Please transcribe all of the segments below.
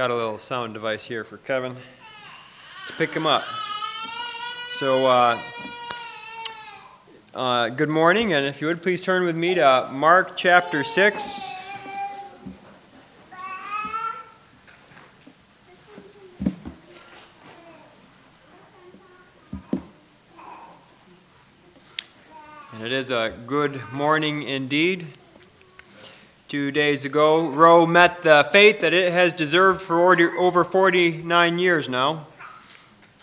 got a little sound device here for Kevin to pick him up. So, uh, uh, good morning, and if you would please turn with me to Mark chapter 6. And it is a good morning indeed. Two days ago, Roe met the fate that it has deserved for over 49 years now.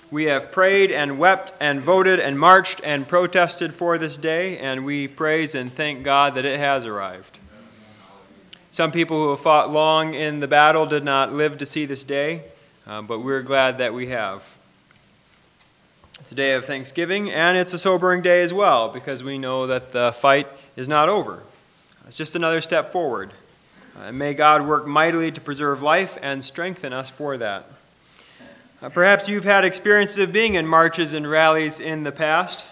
We have prayed and wept and voted and marched and protested for this day, and we praise and thank God that it has arrived. Some people who have fought long in the battle did not live to see this day, uh, but we're glad that we have. It's a day of thanksgiving, and it's a sobering day as well, because we know that the fight is not over. It's just another step forward. Uh, may God work mightily to preserve life and strengthen us for that. Uh, perhaps you've had experiences of being in marches and rallies in the past.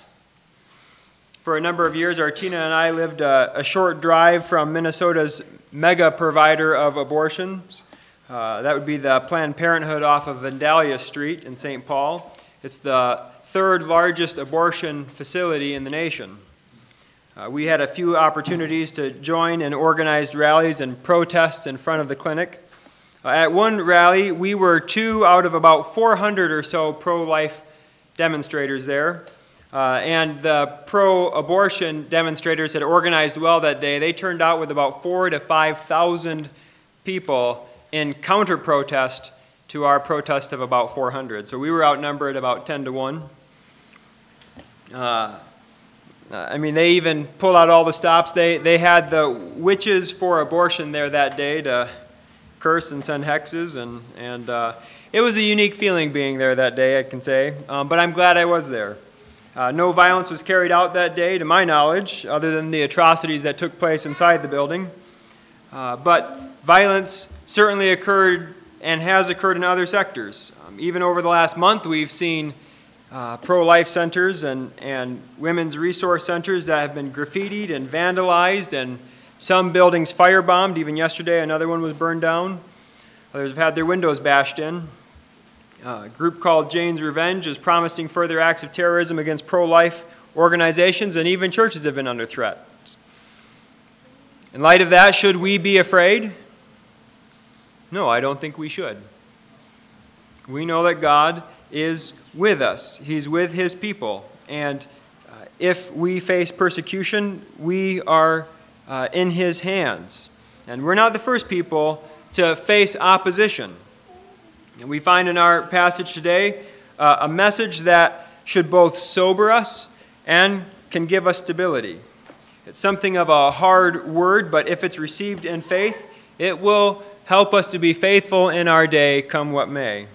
For a number of years, Artina and I lived a, a short drive from Minnesota's mega provider of abortions. Uh, that would be the Planned Parenthood off of Vandalia Street in St. Paul. It's the third largest abortion facility in the nation. Uh, we had a few opportunities to join in organized rallies and protests in front of the clinic. Uh, at one rally, we were two out of about 400 or so pro life demonstrators there. Uh, and the pro abortion demonstrators had organized well that day. They turned out with about four to 5,000 people in counter protest to our protest of about 400. So we were outnumbered about 10 to 1. Uh, I mean, they even pulled out all the stops. They, they had the witches for abortion there that day to curse and send hexes, and, and uh, it was a unique feeling being there that day, I can say. Um, but I'm glad I was there. Uh, no violence was carried out that day, to my knowledge, other than the atrocities that took place inside the building. Uh, but violence certainly occurred and has occurred in other sectors. Um, even over the last month, we've seen uh, pro life centers and, and women's resource centers that have been graffitied and vandalized and some buildings firebombed. Even yesterday, another one was burned down. Others have had their windows bashed in. Uh, a group called Jane's Revenge is promising further acts of terrorism against pro life organizations, and even churches have been under threat. In light of that, should we be afraid? No, I don't think we should. We know that God is with us, He's with His people. And uh, if we face persecution, we are uh, in his hands. And we're not the first people to face opposition. And we find in our passage today uh, a message that should both sober us and can give us stability. It's something of a hard word, but if it's received in faith, it will help us to be faithful in our day, come what may.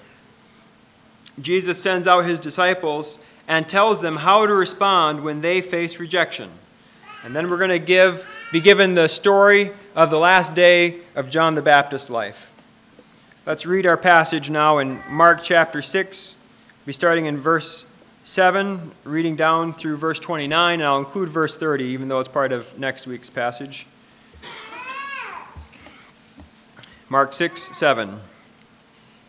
Jesus sends out his disciples and tells them how to respond when they face rejection. And then we're going to give, be given the story of the last day of John the Baptist's life. Let's read our passage now in Mark chapter 6. We'll be starting in verse 7, reading down through verse 29, and I'll include verse 30, even though it's part of next week's passage. Mark 6, 7.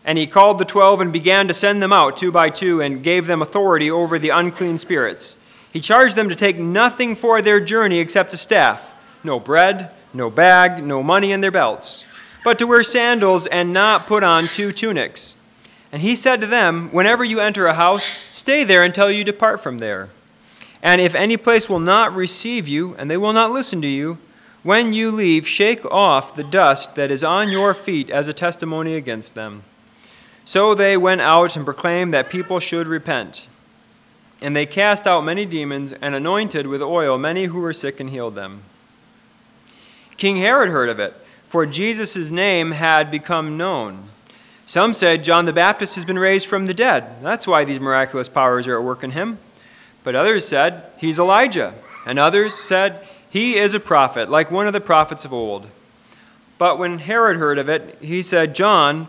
And he called the twelve and began to send them out two by two, and gave them authority over the unclean spirits he charged them to take nothing for their journey except a staff no bread, no bag, no money in their belts, but to wear sandals and not put on two tunics. And he said to them, Whenever you enter a house, stay there until you depart from there. And if any place will not receive you, and they will not listen to you, when you leave, shake off the dust that is on your feet as a testimony against them. So they went out and proclaimed that people should repent. And they cast out many demons and anointed with oil many who were sick and healed them. King Herod heard of it, for Jesus' name had become known. Some said John the Baptist has been raised from the dead. That's why these miraculous powers are at work in him. But others said, He's Elijah. And others said, He is a prophet, like one of the prophets of old. But when Herod heard of it, he said, John,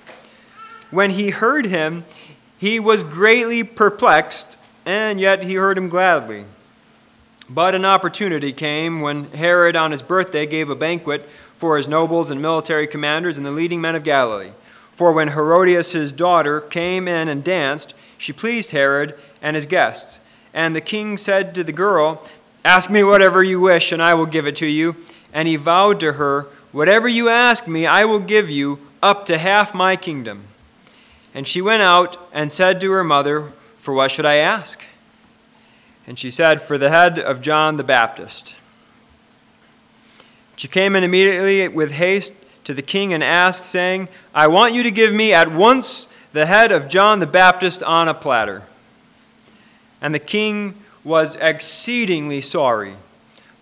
When he heard him, he was greatly perplexed, and yet he heard him gladly. But an opportunity came when Herod, on his birthday, gave a banquet for his nobles and military commanders and the leading men of Galilee. For when Herodias, daughter, came in and danced, she pleased Herod and his guests. And the king said to the girl, Ask me whatever you wish, and I will give it to you. And he vowed to her, Whatever you ask me, I will give you, up to half my kingdom. And she went out and said to her mother, For what should I ask? And she said, For the head of John the Baptist. She came in immediately with haste to the king and asked, saying, I want you to give me at once the head of John the Baptist on a platter. And the king was exceedingly sorry,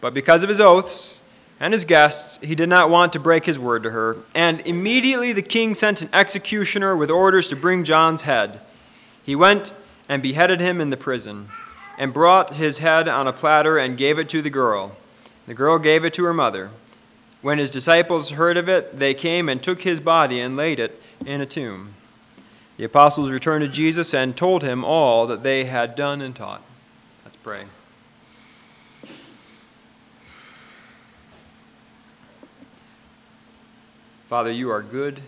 but because of his oaths and his guests, he did not want to break his word to her. And immediately the king sent an executioner with orders to bring John's head. He went and beheaded him in the prison and brought his head on a platter and gave it to the girl. The girl gave it to her mother. When his disciples heard of it, they came and took his body and laid it in a tomb. The apostles returned to Jesus and told him all that they had done and taught. Let's pray. Father, you are good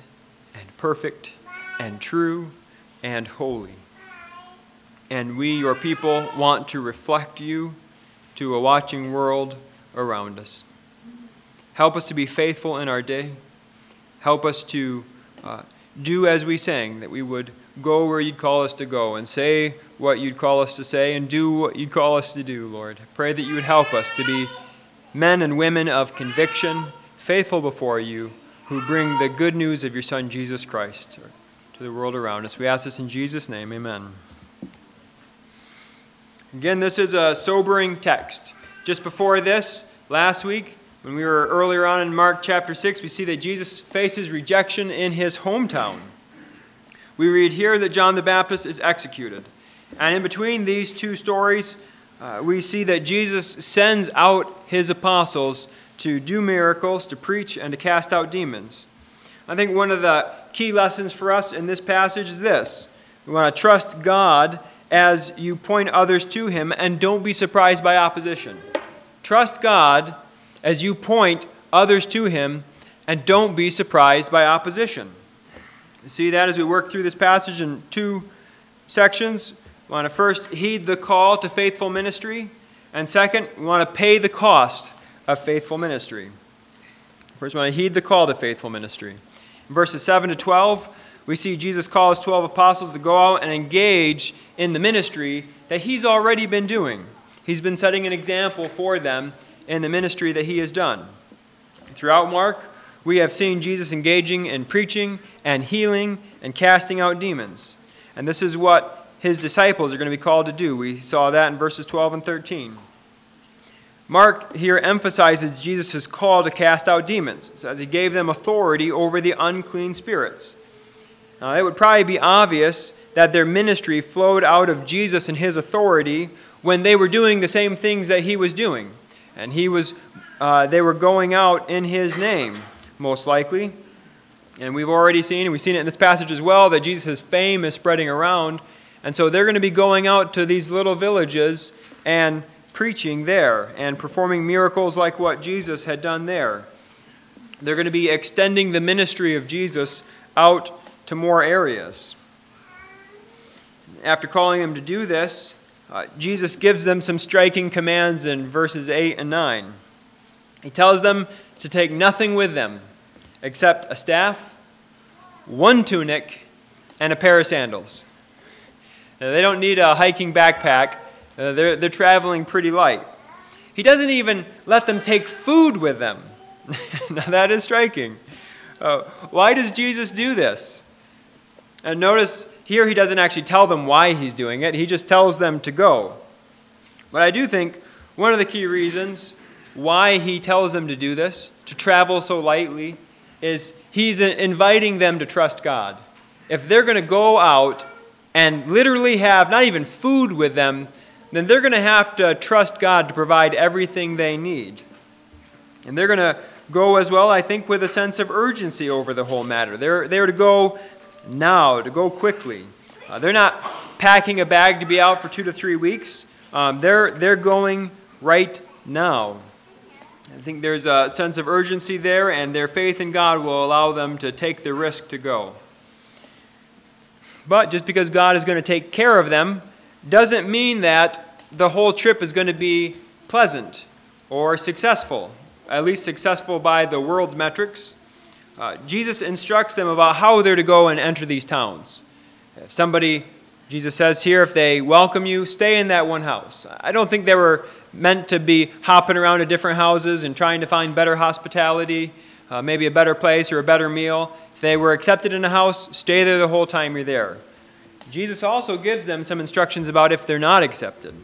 and perfect and true and holy and we, your people, want to reflect you to a watching world around us. Help us to be faithful in our day. Help us to uh, do as we sang, that we would go where you'd call us to go and say what you'd call us to say and do what you'd call us to do, Lord. Pray that you would help us to be men and women of conviction, faithful before you, who bring the good news of your Son, Jesus Christ, to the world around us. We ask this in Jesus' name. Amen. Again, this is a sobering text. Just before this, last week, when we were earlier on in Mark chapter 6, we see that Jesus faces rejection in his hometown. We read here that John the Baptist is executed. And in between these two stories, uh, we see that Jesus sends out his apostles to do miracles, to preach, and to cast out demons. I think one of the key lessons for us in this passage is this we want to trust God as you point others to Him, and don't be surprised by opposition. Trust God as you point others to Him, and don't be surprised by opposition. You see that as we work through this passage in two sections. We want to first heed the call to faithful ministry, and second, we want to pay the cost of faithful ministry. First, we want to heed the call to faithful ministry. In verses 7 to 12, we see Jesus call his 12 apostles to go out and engage in the ministry that he's already been doing. He's been setting an example for them in the ministry that he has done. Throughout Mark, we have seen Jesus engaging in preaching and healing and casting out demons. And this is what his disciples are going to be called to do. We saw that in verses 12 and 13. Mark here emphasizes Jesus' call to cast out demons, as he gave them authority over the unclean spirits. Now, it would probably be obvious that their ministry flowed out of Jesus and his authority when they were doing the same things that he was doing. And he was, uh, they were going out in his name, most likely. And we've already seen, and we've seen it in this passage as well, that Jesus' fame is spreading around. And so they're going to be going out to these little villages and preaching there and performing miracles like what Jesus had done there. They're going to be extending the ministry of Jesus out to more areas. After calling them to do this, uh, Jesus gives them some striking commands in verses 8 and 9. He tells them to take nothing with them except a staff, one tunic, and a pair of sandals. Now, they don't need a hiking backpack, uh, they're, they're traveling pretty light. He doesn't even let them take food with them. now, that is striking. Uh, why does Jesus do this? And notice here he doesn't actually tell them why he's doing it, he just tells them to go. But I do think one of the key reasons why he tells them to do this, to travel so lightly, is he's inviting them to trust God. If they're going to go out and literally have not even food with them, then they're going to have to trust God to provide everything they need. And they're going to go as well, I think, with a sense of urgency over the whole matter. They're, they're to go now, to go quickly. Uh, they're not packing a bag to be out for two to three weeks. Um, they're, they're going right now. I think there's a sense of urgency there, and their faith in God will allow them to take the risk to go. But just because God is going to take care of them doesn't mean that the whole trip is going to be pleasant or successful, at least successful by the world's metrics. Uh, Jesus instructs them about how they're to go and enter these towns. If somebody, Jesus says here, if they welcome you, stay in that one house. I don't think they were meant to be hopping around to different houses and trying to find better hospitality, uh, maybe a better place or a better meal. If they were accepted in a house, stay there the whole time you're there. Jesus also gives them some instructions about if they're not accepted.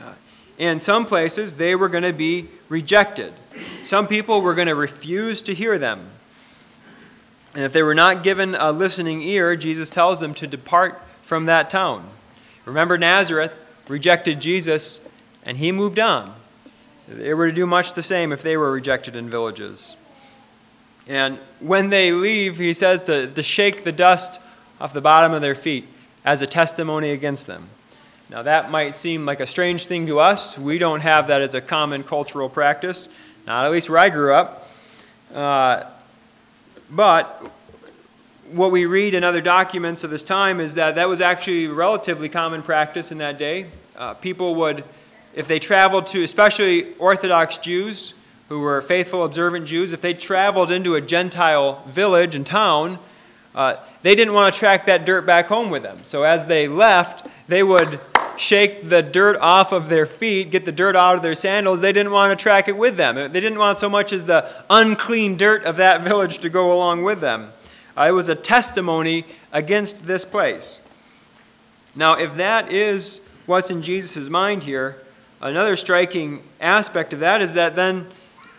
Uh, in some places, they were going to be rejected. Some people were going to refuse to hear them. And if they were not given a listening ear, Jesus tells them to depart from that town. Remember, Nazareth rejected Jesus, and he moved on. They were to do much the same if they were rejected in villages. And when they leave, he says to, to shake the dust off the bottom of their feet as a testimony against them. Now, that might seem like a strange thing to us. We don't have that as a common cultural practice, not at least where I grew up. Uh, but what we read in other documents of this time is that that was actually relatively common practice in that day. Uh, people would, if they traveled to, especially Orthodox Jews who were faithful, observant Jews, if they traveled into a Gentile village and town, uh, they didn't want to track that dirt back home with them. So as they left, they would shake the dirt off of their feet, get the dirt out of their sandals. They didn't want to track it with them. They didn't want so much as the unclean dirt of that village to go along with them. Uh, it was a testimony against this place. Now, if that is what's in Jesus' mind here, another striking aspect of that is that then,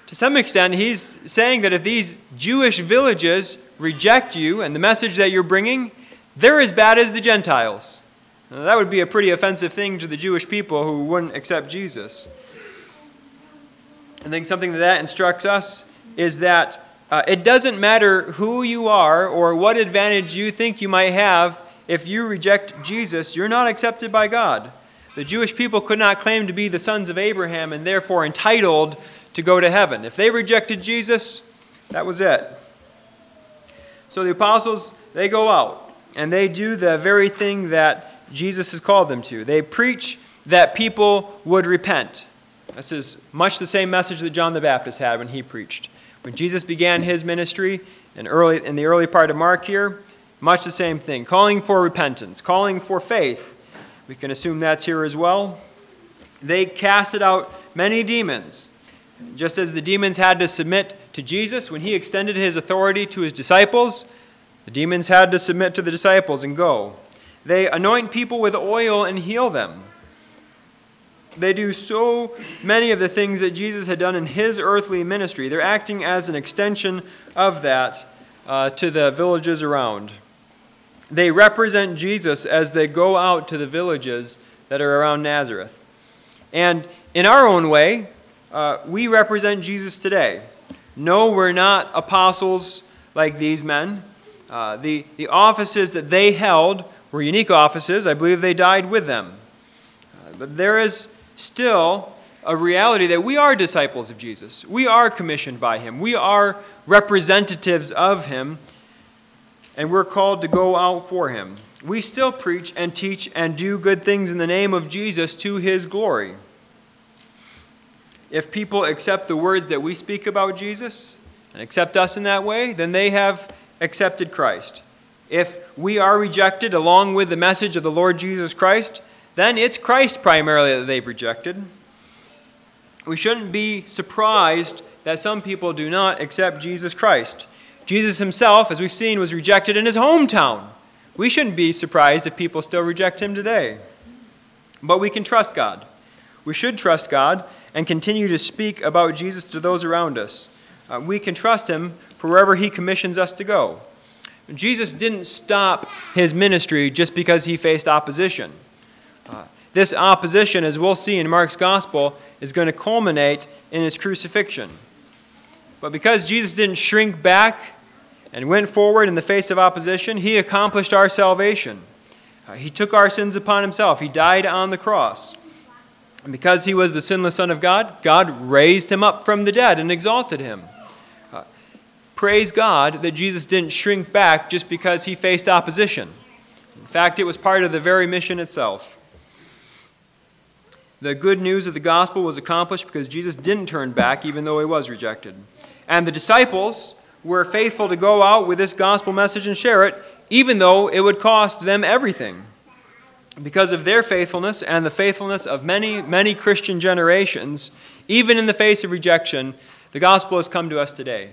to some extent, he's saying that if these Jewish villages reject you and the message that you're bringing, they're as bad as the Gentiles. Now, that would be a pretty offensive thing to the Jewish people who wouldn't accept Jesus. I think something that that instructs us is that uh, it doesn't matter who you are or what advantage you think you might have if you reject Jesus, you're not accepted by God. The Jewish people could not claim to be the sons of Abraham and therefore entitled to go to heaven. If they rejected Jesus, that was it. So the apostles, they go out and they do the very thing that Jesus has called them to. They preach that people would repent. This is much the same message that John the Baptist had when he preached. When Jesus began his ministry in, early, in the early part of Mark here, much the same thing calling for repentance, calling for faith. We can assume that's here as well. They casted out many demons. Just as the demons had to submit to Jesus when he extended his authority to his disciples, the demons had to submit to the disciples and go. They anoint people with oil and heal them. They do so many of the things that Jesus had done in his earthly ministry. They're acting as an extension of that uh, to the villages around. They represent Jesus as they go out to the villages that are around Nazareth. And in our own way, uh, we represent Jesus today. No, we're not apostles like these men. Uh, the, the offices that they held were unique offices. I believe they died with them. Uh, but there is still a reality that we are disciples of Jesus. We are commissioned by him. We are representatives of him, and we're called to go out for him. We still preach and teach and do good things in the name of Jesus to his glory. If people accept the words that we speak about Jesus and accept us in that way, then they have accepted Christ if we are rejected along with the message of the Lord Jesus Christ, then it's Christ primarily that they've rejected. We shouldn't be surprised that some people do not accept Jesus Christ. Jesus himself, as we've seen, was rejected in his hometown. We shouldn't be surprised if people still reject him today. But we can trust God. We should trust God and continue to speak about Jesus to those around us. uh, we can trust him for wherever he commissions us to go. Jesus didn't stop his ministry just because he faced opposition. Uh, this opposition, as we'll see in Mark's gospel, is going to culminate in his crucifixion. But because Jesus didn't shrink back and went forward in the face of opposition, he accomplished our salvation. Uh, he took our sins upon himself, he died on the cross. And because he was the sinless Son of God, God raised him up from the dead and exalted him. Uh, praise God that Jesus didn't shrink back just because he faced opposition. In fact, it was part of the very mission itself. The good news of the gospel was accomplished because Jesus didn't turn back, even though he was rejected. And the disciples were faithful to go out with this gospel message and share it, even though it would cost them everything because of their faithfulness and the faithfulness of many, many Christian generations, even in the face of rejection, the gospel has come to us today.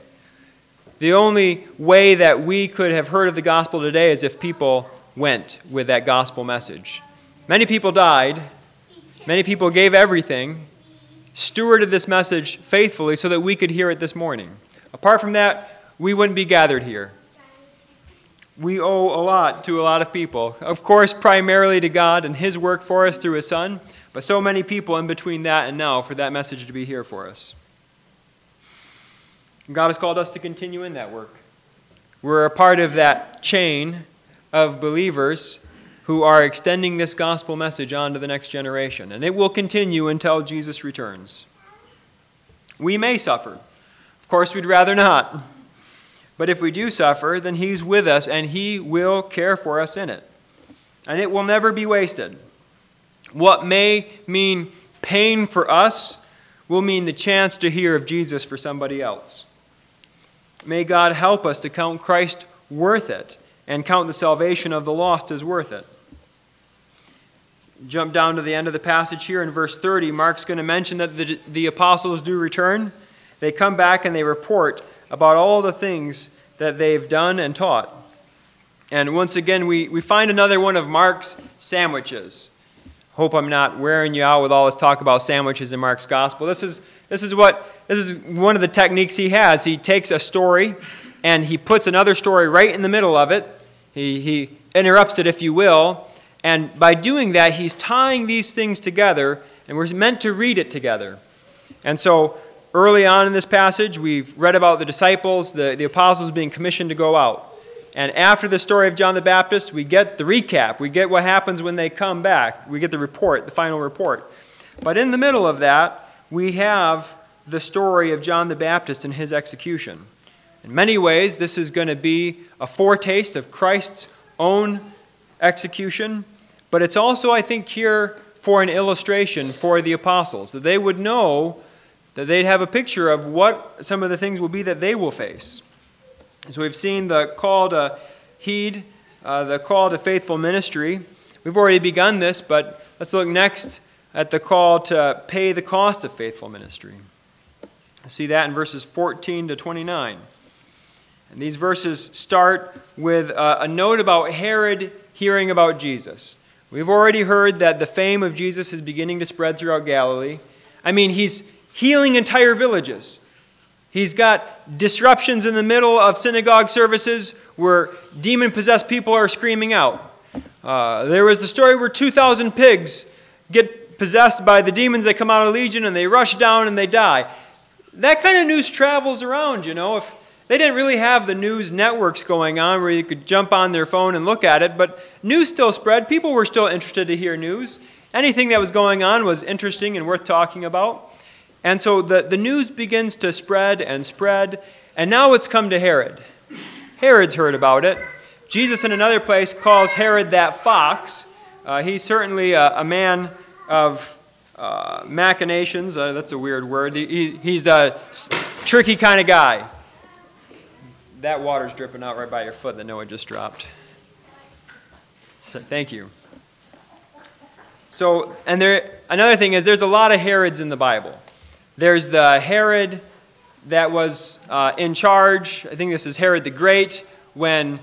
The only way that we could have heard of the gospel today is if people went with that gospel message. Many people died, many people gave everything, stewarded this message faithfully so that we could hear it this morning. Apart from that, we wouldn't be gathered here we owe a lot to a lot of people. Of course, primarily to God and His work for us through His Son, but so many people in between that and now for that message to be here for us. God has called us to continue in that work. We're a part of that chain of believers who are extending this gospel message on to the next generation, and it will continue until Jesus returns. We may suffer. Of course, we'd rather not. But if we do suffer, then He's with us and He will care for us in it. And it will never be wasted. What may mean pain for us will mean the chance to hear of Jesus for somebody else. May God help us to count Christ worth it and count the salvation of the lost as worth it. Jump down to the end of the passage here in verse 30. Mark's going to mention that the, the apostles do return. They come back and they report about all the things that they've done and taught. And once again, we, we find another one of Mark's sandwiches. Hope I'm not wearing you out with all this talk about sandwiches in Mark's gospel. This is, this is what this is one of the techniques he has. He takes a story and he puts another story right in the middle of it. He, he interrupts it, if you will. And by doing that, he's tying these things together, and we're meant to read it together. And so Early on in this passage, we've read about the disciples, the, the apostles being commissioned to go out. And after the story of John the Baptist, we get the recap. We get what happens when they come back. We get the report, the final report. But in the middle of that, we have the story of John the Baptist and his execution. In many ways, this is going to be a foretaste of Christ's own execution, but it's also, I think, here for an illustration for the apostles, that they would know that they'd have a picture of what some of the things will be that they will face. So we've seen the call to heed, uh, the call to faithful ministry. We've already begun this, but let's look next at the call to pay the cost of faithful ministry. See that in verses 14 to 29. And these verses start with a, a note about Herod hearing about Jesus. We've already heard that the fame of Jesus is beginning to spread throughout Galilee. I mean, he's, healing entire villages. He's got disruptions in the middle of synagogue services where demon possessed people are screaming out. Uh, there was the story where 2,000 pigs get possessed by the demons that come out of Legion and they rush down and they die. That kind of news travels around, you know. If they didn't really have the news networks going on where you could jump on their phone and look at it, but news still spread. People were still interested to hear news. Anything that was going on was interesting and worth talking about. And so the, the news begins to spread and spread, and now it's come to Herod. Herod's heard about it. Jesus, in another place, calls Herod that fox. Uh, he's certainly a, a man of uh, machinations. Uh, that's a weird word. He, he's a tricky kind of guy. That water's dripping out right by your foot that Noah just dropped. So, thank you. So, and there, another thing is there's a lot of Herods in the Bible. There's the Herod that was uh, in charge. I think this is Herod the Great when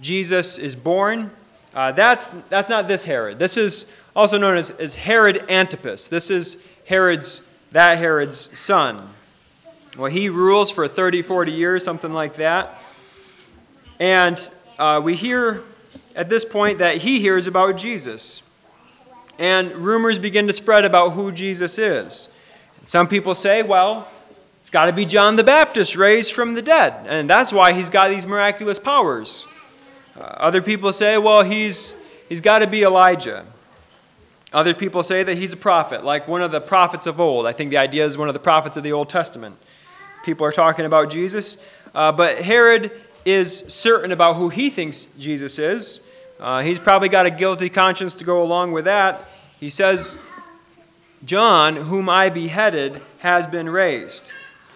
Jesus is born. Uh, that's, that's not this Herod. This is also known as, as Herod Antipas. This is Herod's, that Herod's son. Well, he rules for 30, 40 years, something like that. And uh, we hear at this point that he hears about Jesus. And rumors begin to spread about who Jesus is. Some people say, well, it's got to be John the Baptist raised from the dead, and that's why he's got these miraculous powers. Uh, other people say, well, he's, he's got to be Elijah. Other people say that he's a prophet, like one of the prophets of old. I think the idea is one of the prophets of the Old Testament. People are talking about Jesus. Uh, but Herod is certain about who he thinks Jesus is. Uh, he's probably got a guilty conscience to go along with that. He says, John, whom I beheaded, has been raised.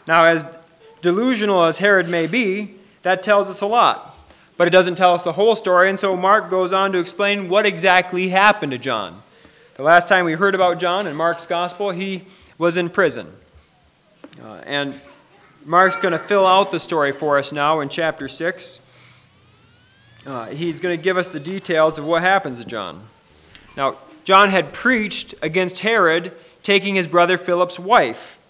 Now, as delusional as Herod may be, that tells us a lot. But it doesn't tell us the whole story, and so Mark goes on to explain what exactly happened to John. The last time we heard about John in Mark's gospel, he was in prison. Uh, and Mark's going to fill out the story for us now in chapter 6. Uh, he's going to give us the details of what happens to John. Now, John had preached against Herod taking his brother Philip's wife.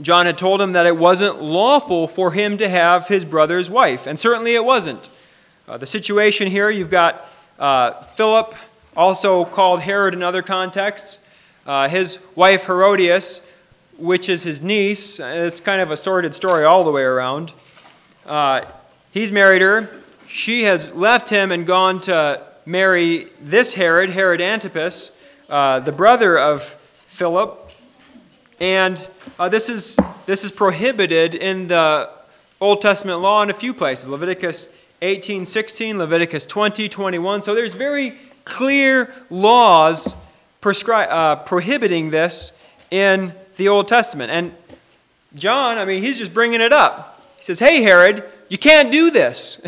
John had told him that it wasn't lawful for him to have his brother's wife, and certainly it wasn't. Uh, the situation here you've got uh, Philip also called Herod in other contexts. Uh, his wife Herodias, which is his niece, it's kind of a sordid story all the way around. Uh, he's married her. She has left him and gone to marry this Herod, Herod Antipas, uh, the brother of Philip. And uh, this, is, this is prohibited in the Old Testament law in a few places Leviticus 18 16, Leviticus 20 21. So there's very clear laws prescri- uh, prohibiting this in the Old Testament. And John, I mean, he's just bringing it up. He says, Hey, Herod, you can't do this.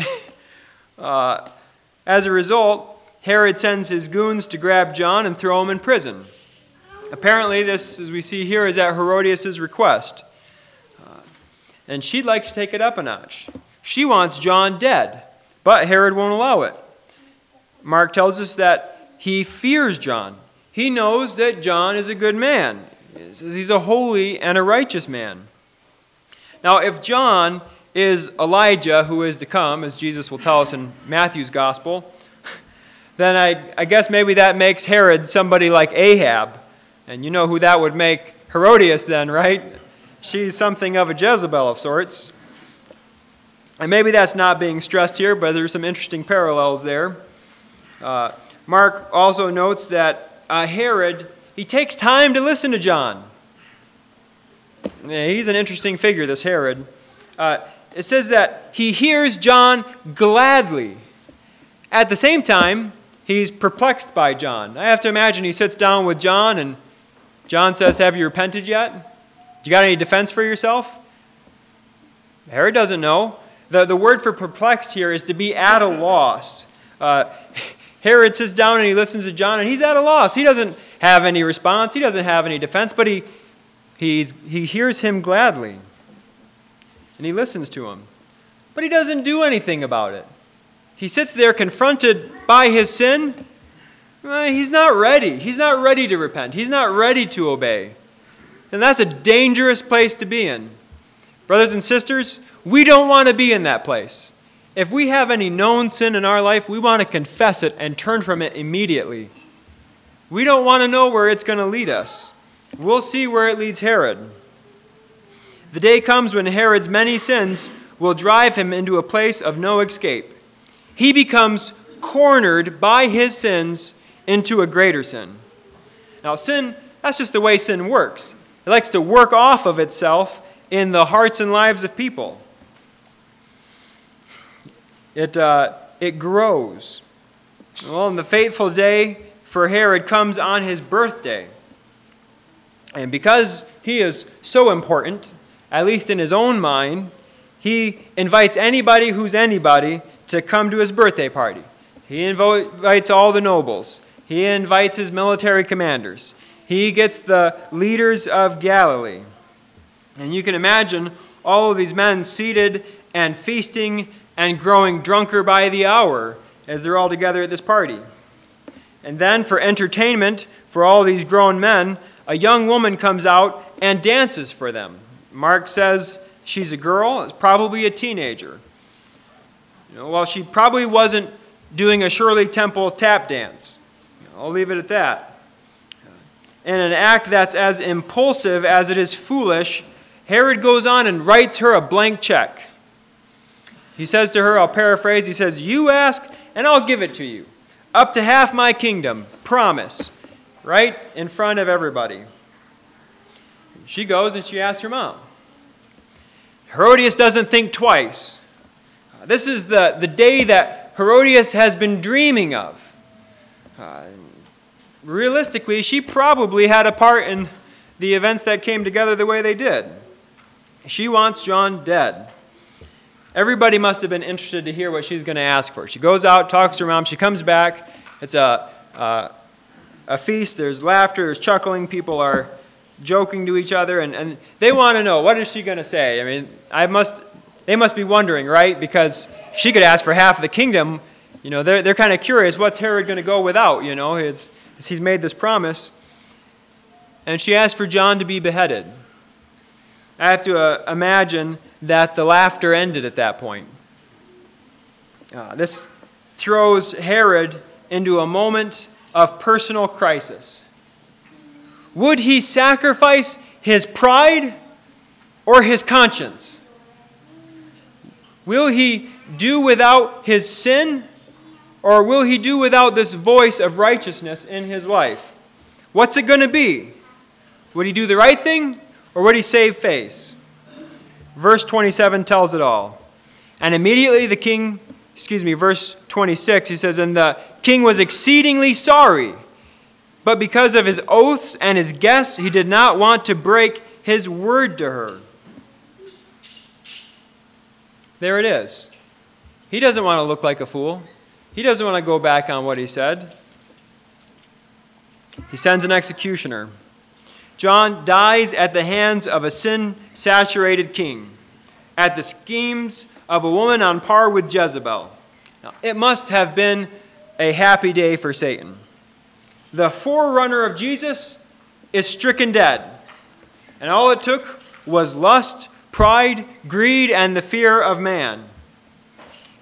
uh, as a result, Herod sends his goons to grab John and throw him in prison. Apparently, this, as we see here, is at Herodias' request. Uh, and she'd like to take it up a notch. She wants John dead, but Herod won't allow it. Mark tells us that he fears John. He knows that John is a good man. He's a holy and a righteous man. Now, if John is Elijah who is to come, as Jesus will tell us in Matthew's gospel, then I, I guess maybe that makes Herod somebody like Ahab. And you know who that would make Herodias then, right? She's something of a Jezebel of sorts. And maybe that's not being stressed here, but there's some interesting parallels there. Uh, Mark also notes that uh, Herod, he takes time to listen to John. Yeah, he's an interesting figure, this Herod. Uh, it says that he hears John gladly. At the same time, he's perplexed by John. I have to imagine he sits down with John and John says, Have you repented yet? Do you got any defense for yourself? Herod doesn't know. The, the word for perplexed here is to be at a loss. Uh, Herod sits down and he listens to John, and he's at a loss. He doesn't have any response, he doesn't have any defense, but he, he's, he hears him gladly. And he listens to him. But he doesn't do anything about it. He sits there confronted by his sin. he's not ready. He's not ready to repent. He's not ready to obey. And that's a dangerous place to be in. Brothers and sisters, we don't want to be in that place. If we have any known sin in our life, we want to confess it and turn from it immediately. We don't want to know where it's going to lead us. We'll see where it leads Herod. The day comes when Herod's many sins will drive him into a place of no escape. He becomes cornered by his sins into a greater sin. Now, sin, that's just the way sin works. It likes to work off of itself in the hearts and lives of people it, uh, it grows. Well, and the fateful day for Herod comes on his birthday. And because he is so important, at least in his own mind, he invites anybody who's anybody to come to his birthday party. He invites all the nobles. He invites his military commanders. He gets the leaders of Galilee. And you can imagine all of these men seated and feasting and growing drunker by the hour as they're all together at this party. And then, for entertainment for all these grown men, a young woman comes out and dances for them. Mark says she's a girl, it's probably a teenager. You know, well, she probably wasn't doing a Shirley Temple tap dance. I'll leave it at that. In an act that's as impulsive as it is foolish, Herod goes on and writes her a blank check. He says to her, I'll paraphrase, he says, You ask, and I'll give it to you. Up to half my kingdom, promise, right in front of everybody. She goes and she asks her mom. Herodias doesn't think twice. This is the, the day that Herodias has been dreaming of. Uh, realistically, she probably had a part in the events that came together the way they did. She wants John dead. Everybody must have been interested to hear what she's going to ask for. She goes out, talks to her mom, she comes back. It's a, a, a feast, there's laughter, there's chuckling, people are joking to each other, and, and they want to know what is she going to say? I mean, I must, they must be wondering, right? Because she could ask for half of the kingdom. You know, they're, they're kind of curious what's Herod going to go without, you know, his, he's made this promise. And she asked for John to be beheaded. I have to uh, imagine that the laughter ended at that point. Uh, this throws Herod into a moment of personal crisis. Would he sacrifice his pride or his conscience? Will he do without his sin or will he do without this voice of righteousness in his life? What's it going to be? Would he do the right thing or would he save face? Verse 27 tells it all. And immediately the king, excuse me, verse 26, he says, And the king was exceedingly sorry, but because of his oaths and his guests, he did not want to break his word to her. There it is. He doesn't want to look like a fool. He doesn't want to go back on what he said. He sends an executioner. John dies at the hands of a sin saturated king, at the schemes of a woman on par with Jezebel. Now, it must have been a happy day for Satan. The forerunner of Jesus is stricken dead, and all it took was lust, pride, greed, and the fear of man.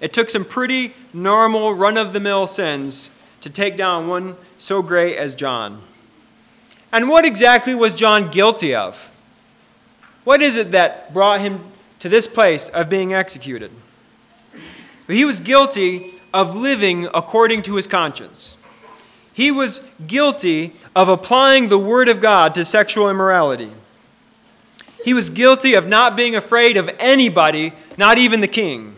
It took some pretty normal, run of the mill sins to take down one so great as John. And what exactly was John guilty of? What is it that brought him to this place of being executed? He was guilty of living according to his conscience. He was guilty of applying the Word of God to sexual immorality. He was guilty of not being afraid of anybody, not even the king.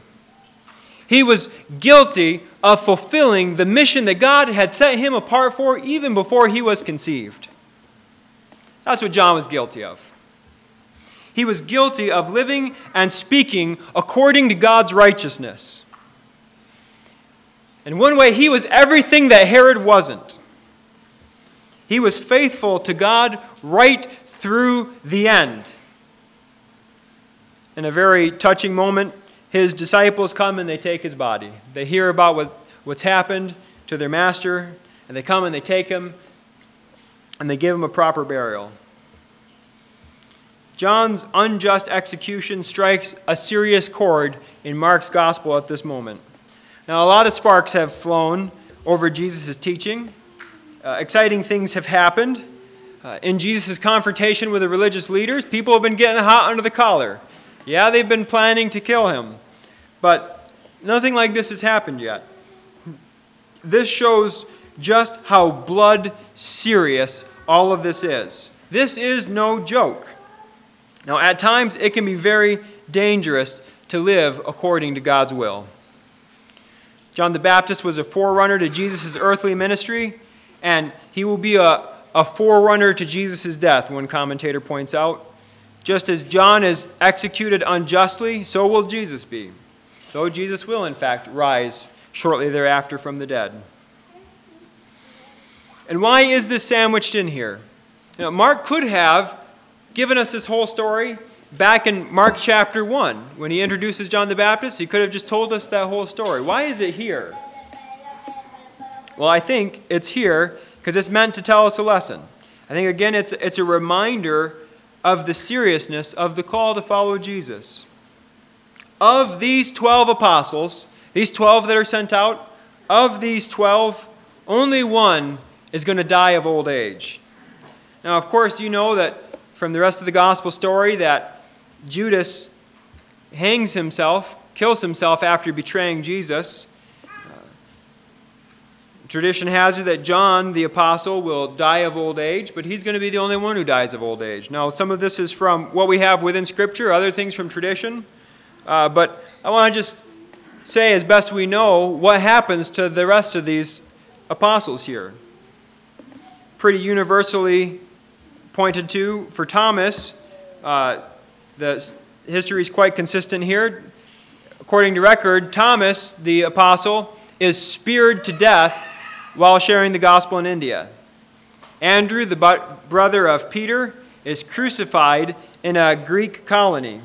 He was guilty of fulfilling the mission that God had set him apart for even before he was conceived. That's what John was guilty of. He was guilty of living and speaking according to God's righteousness. In one way, he was everything that Herod wasn't. He was faithful to God right through the end. In a very touching moment, his disciples come and they take his body. They hear about what, what's happened to their master, and they come and they take him and they give him a proper burial. John's unjust execution strikes a serious chord in Mark's gospel at this moment. Now, a lot of sparks have flown over Jesus' teaching. Uh, exciting things have happened. Uh, in Jesus' confrontation with the religious leaders, people have been getting hot under the collar. Yeah, they've been planning to kill him, but nothing like this has happened yet. This shows just how blood serious all of this is. This is no joke. Now, at times, it can be very dangerous to live according to God's will. John the Baptist was a forerunner to Jesus' earthly ministry, and he will be a, a forerunner to Jesus' death, one commentator points out. Just as John is executed unjustly, so will Jesus be, though Jesus will, in fact, rise shortly thereafter from the dead. And why is this sandwiched in here? Now, Mark could have given us this whole story back in Mark chapter 1 when he introduces John the Baptist. He could have just told us that whole story. Why is it here? Well, I think it's here because it's meant to tell us a lesson. I think, again, it's, it's a reminder of the seriousness of the call to follow Jesus. Of these 12 apostles, these 12 that are sent out, of these 12, only one is going to die of old age. Now, of course, you know that from the rest of the gospel story that Judas hangs himself, kills himself after betraying Jesus. Tradition has it that John, the apostle, will die of old age, but he's going to be the only one who dies of old age. Now, some of this is from what we have within Scripture, other things from tradition. Uh, but I want to just say, as best we know, what happens to the rest of these apostles here. Pretty universally pointed to for Thomas, uh, the history is quite consistent here. According to record, Thomas, the apostle, is speared to death while sharing the gospel in India. Andrew, the brother of Peter, is crucified in a Greek colony.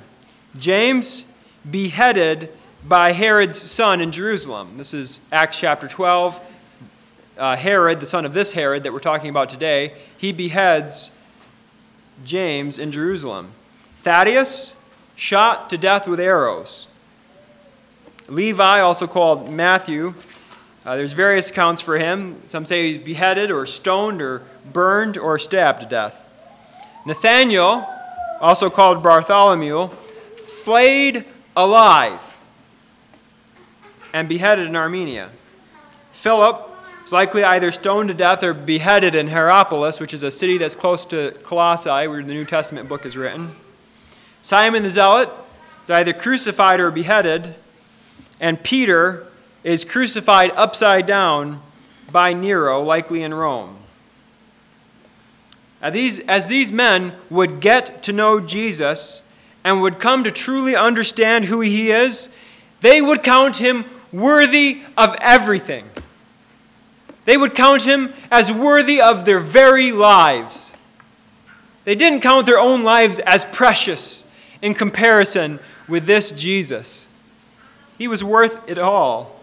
James, beheaded by Herod's son in Jerusalem. This is Acts chapter 12. Uh, Herod, the son of this Herod that we're talking about today, he beheads James in Jerusalem. Thaddeus, shot to death with arrows. Levi, also called Matthew, uh, there's various accounts for him. Some say he's beheaded or stoned or burned or stabbed to death. Nathaniel, also called Bartholomew, flayed alive and beheaded in Armenia. Philip is likely either stoned to death or beheaded in Hierapolis, which is a city that's close to Colossae, where the New Testament book is written. Simon the Zealot is either crucified or beheaded. And Peter is crucified upside down by Nero, likely in Rome. As these, as these men would get to know Jesus and would come to truly understand who he is, they would count him worthy of everything. They would count him as worthy of their very lives. They didn't count their own lives as precious in comparison with this Jesus. He was worth it all.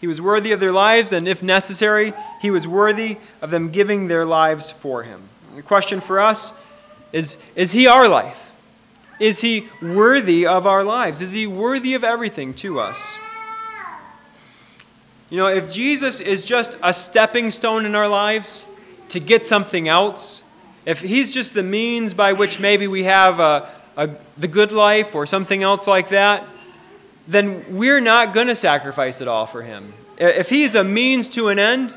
He was worthy of their lives, and if necessary, he was worthy of them giving their lives for him. The question for us is Is he our life? Is he worthy of our lives? Is he worthy of everything to us? You know, if Jesus is just a stepping stone in our lives to get something else, if he's just the means by which maybe we have a, a, the good life or something else like that, then we're not going to sacrifice it all for him. If he's a means to an end,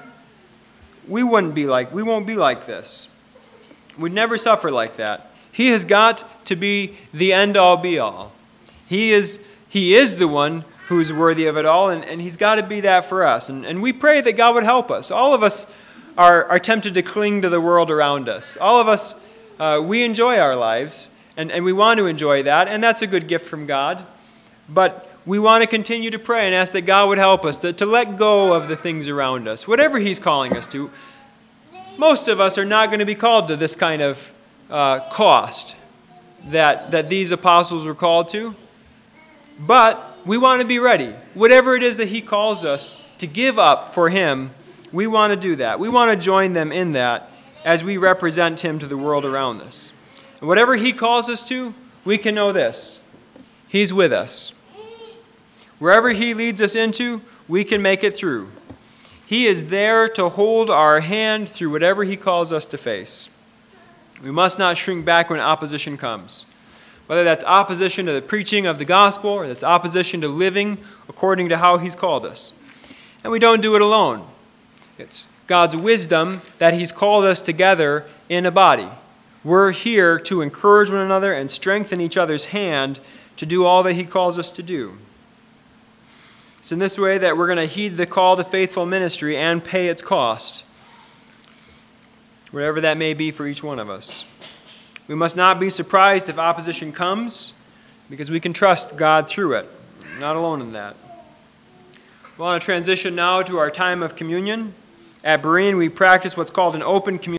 we wouldn't be like we won't be like this. We'd never suffer like that. He has got to be the end all be all. He is he is the one who's worthy of it all, and, and he's got to be that for us. And, and we pray that God would help us. All of us are, are tempted to cling to the world around us. All of us, uh, we enjoy our lives, and, and we want to enjoy that, and that's a good gift from God. But we want to continue to pray and ask that God would help us to, to let go of the things around us, whatever He's calling us to. Most of us are not going to be called to this kind of uh, cost that, that these apostles were called to. But we want to be ready. Whatever it is that He calls us to give up for Him, we want to do that. We want to join them in that as we represent Him to the world around us. And whatever He calls us to, we can know this He's with us. Wherever He leads us into, we can make it through. He is there to hold our hand through whatever He calls us to face. We must not shrink back when opposition comes. Whether that's opposition to the preaching of the gospel or that's opposition to living according to how He's called us. And we don't do it alone. It's God's wisdom that He's called us together in a body. We're here to encourage one another and strengthen each other's hand to do all that He calls us to do. It's in this way that we're going to heed the call to faithful ministry and pay its cost, whatever that may be for each one of us. We must not be surprised if opposition comes, because we can trust God through it. We're not alone in that. We want to transition now to our time of communion. At Berean, we practice what's called an open communion.